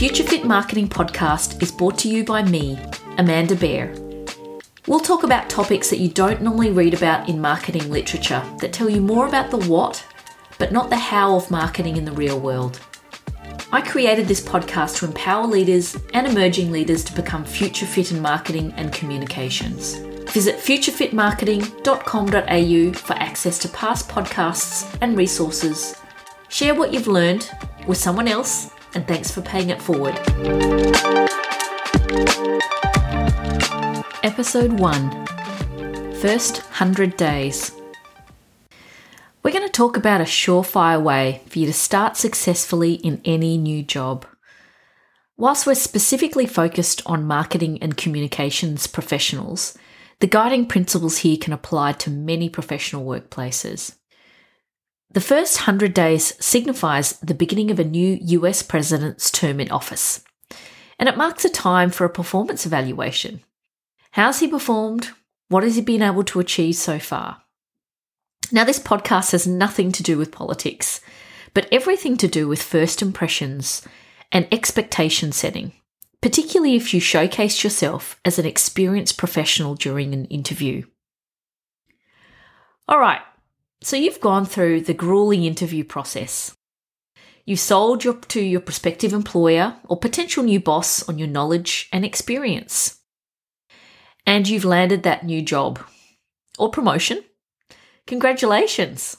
Future Fit Marketing podcast is brought to you by me, Amanda Bear. We'll talk about topics that you don't normally read about in marketing literature that tell you more about the what, but not the how of marketing in the real world. I created this podcast to empower leaders and emerging leaders to become future fit in marketing and communications. Visit futurefitmarketing.com.au for access to past podcasts and resources. Share what you've learned with someone else, and thanks for paying it forward. Episode 1 First 100 Days. We're going to talk about a surefire way for you to start successfully in any new job. Whilst we're specifically focused on marketing and communications professionals, the guiding principles here can apply to many professional workplaces. The first 100 days signifies the beginning of a new US president's term in office, and it marks a time for a performance evaluation. How's he performed? What has he been able to achieve so far? Now, this podcast has nothing to do with politics, but everything to do with first impressions and expectation setting particularly if you showcase yourself as an experienced professional during an interview. All right, so you've gone through the grueling interview process. You sold your, to your prospective employer or potential new boss on your knowledge and experience. And you've landed that new job or promotion. Congratulations!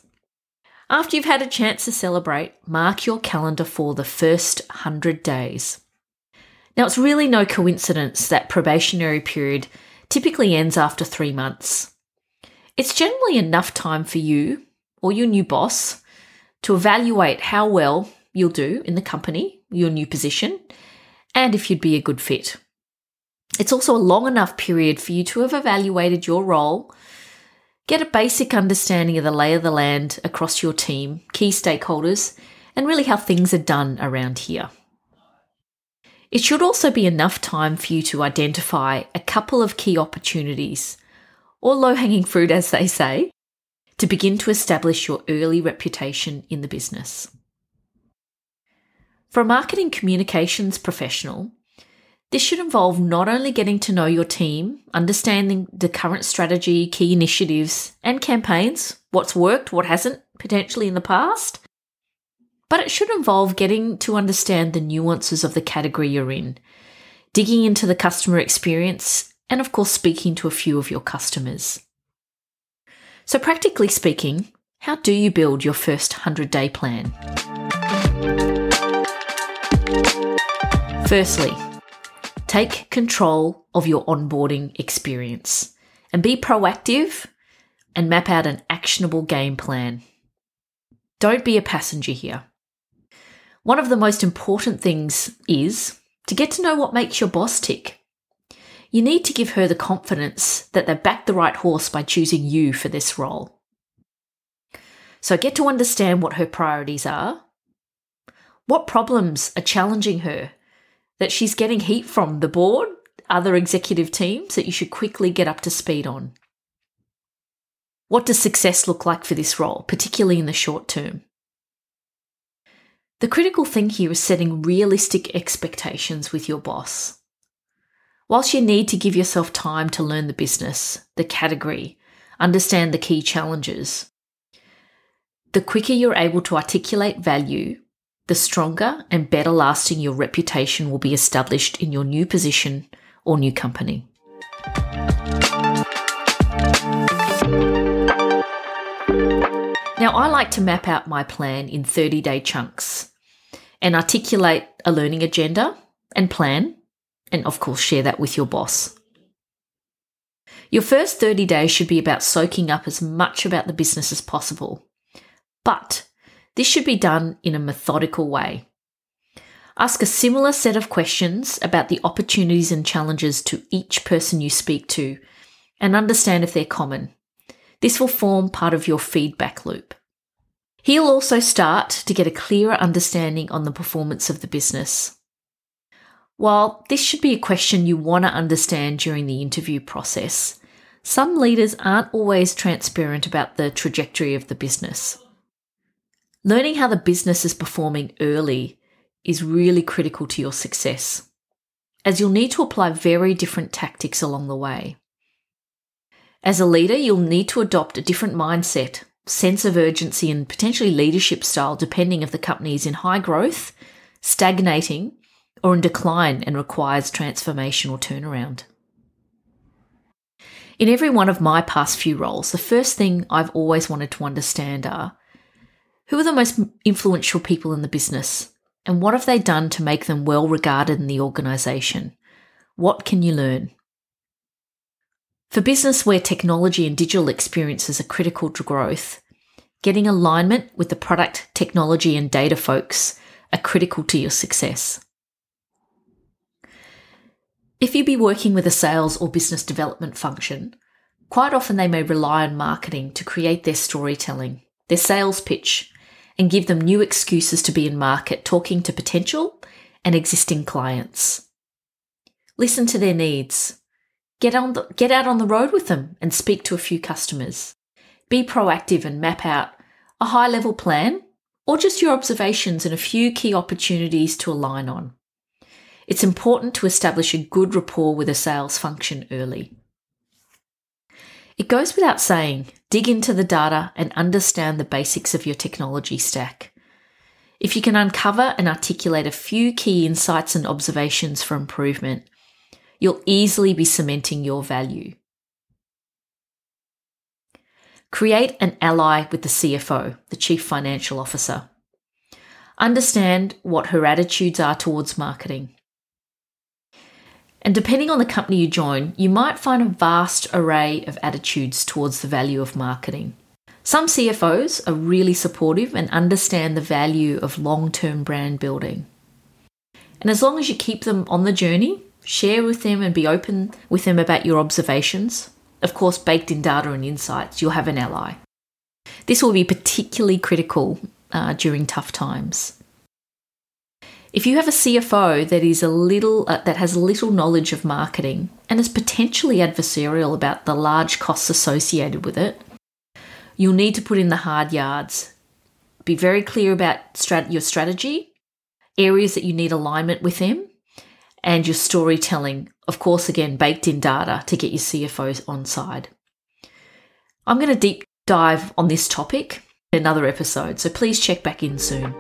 After you've had a chance to celebrate, mark your calendar for the first 100 days. Now, it's really no coincidence that probationary period typically ends after three months. It's generally enough time for you or your new boss to evaluate how well you'll do in the company, your new position, and if you'd be a good fit. It's also a long enough period for you to have evaluated your role, get a basic understanding of the lay of the land across your team, key stakeholders, and really how things are done around here. It should also be enough time for you to identify a couple of key opportunities, or low hanging fruit, as they say, to begin to establish your early reputation in the business. For a marketing communications professional, this should involve not only getting to know your team, understanding the current strategy, key initiatives, and campaigns, what's worked, what hasn't, potentially in the past, but it should involve getting to understand the nuances of the category you're in, digging into the customer experience, and of course, speaking to a few of your customers. So, practically speaking, how do you build your first 100 day plan? Firstly, take control of your onboarding experience and be proactive and map out an actionable game plan. Don't be a passenger here. One of the most important things is to get to know what makes your boss tick. You need to give her the confidence that they've backed the right horse by choosing you for this role. So get to understand what her priorities are, what problems are challenging her, that she's getting heat from the board, other executive teams that you should quickly get up to speed on. What does success look like for this role, particularly in the short term? The critical thing here is setting realistic expectations with your boss. Whilst you need to give yourself time to learn the business, the category, understand the key challenges, the quicker you're able to articulate value, the stronger and better lasting your reputation will be established in your new position or new company. Now, I like to map out my plan in 30 day chunks and articulate a learning agenda and plan, and of course, share that with your boss. Your first 30 days should be about soaking up as much about the business as possible, but this should be done in a methodical way. Ask a similar set of questions about the opportunities and challenges to each person you speak to and understand if they're common. This will form part of your feedback loop. He'll also start to get a clearer understanding on the performance of the business. While this should be a question you want to understand during the interview process, some leaders aren't always transparent about the trajectory of the business. Learning how the business is performing early is really critical to your success, as you'll need to apply very different tactics along the way. As a leader, you'll need to adopt a different mindset, sense of urgency, and potentially leadership style depending if the company is in high growth, stagnating, or in decline and requires transformation or turnaround. In every one of my past few roles, the first thing I've always wanted to understand are who are the most influential people in the business and what have they done to make them well regarded in the organisation? What can you learn? For business where technology and digital experiences are critical to growth, getting alignment with the product, technology, and data folks are critical to your success. If you be working with a sales or business development function, quite often they may rely on marketing to create their storytelling, their sales pitch, and give them new excuses to be in market talking to potential and existing clients. Listen to their needs, Get on the, get out on the road with them and speak to a few customers. Be proactive and map out a high level plan or just your observations and a few key opportunities to align on. It's important to establish a good rapport with a sales function early. It goes without saying, dig into the data and understand the basics of your technology stack. If you can uncover and articulate a few key insights and observations for improvement, you'll easily be cementing your value. Create an ally with the CFO, the Chief Financial Officer. Understand what her attitudes are towards marketing. And depending on the company you join, you might find a vast array of attitudes towards the value of marketing. Some CFOs are really supportive and understand the value of long term brand building. And as long as you keep them on the journey, Share with them and be open with them about your observations. Of course, baked in data and insights, you'll have an ally. This will be particularly critical uh, during tough times. If you have a CFO that is a little uh, that has little knowledge of marketing and is potentially adversarial about the large costs associated with it, you'll need to put in the hard yards. Be very clear about strat- your strategy, areas that you need alignment with them, and your storytelling, of course, again, baked in data to get your CFOs on side. I'm going to deep dive on this topic in another episode, so please check back in soon.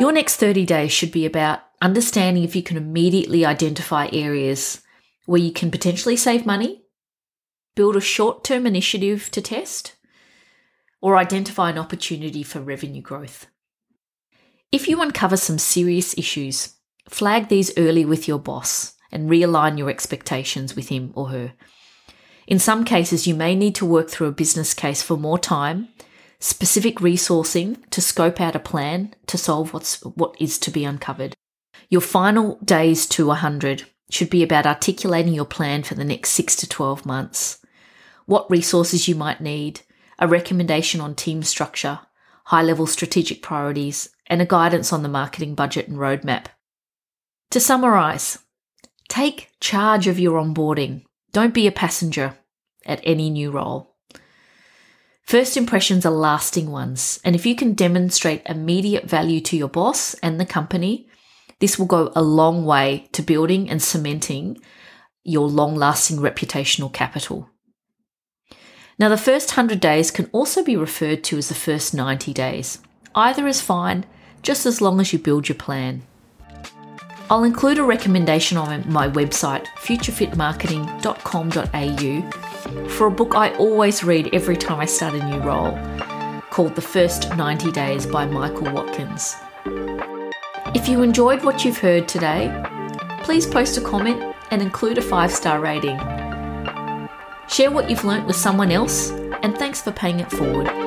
Your next 30 days should be about understanding if you can immediately identify areas where you can potentially save money build a short term initiative to test, or identify an opportunity for revenue growth. If you uncover some serious issues, flag these early with your boss and realign your expectations with him or her. In some cases, you may need to work through a business case for more time, specific resourcing to scope out a plan to solve what's, what is to be uncovered. Your final days to 100 should be about articulating your plan for the next 6 to 12 months what resources you might need, a recommendation on team structure, high level strategic priorities, and a guidance on the marketing budget and roadmap. To summarise, take charge of your onboarding. Don't be a passenger at any new role. First impressions are lasting ones, and if you can demonstrate immediate value to your boss and the company, this will go a long way to building and cementing your long lasting reputational capital. Now, the first 100 days can also be referred to as the first 90 days. Either is fine, just as long as you build your plan. I'll include a recommendation on my website, futurefitmarketing.com.au, for a book I always read every time I start a new role, called The First 90 Days by Michael Watkins. If you enjoyed what you've heard today, please post a comment and include a five star rating. Share what you've learnt with someone else, and thanks for paying it forward.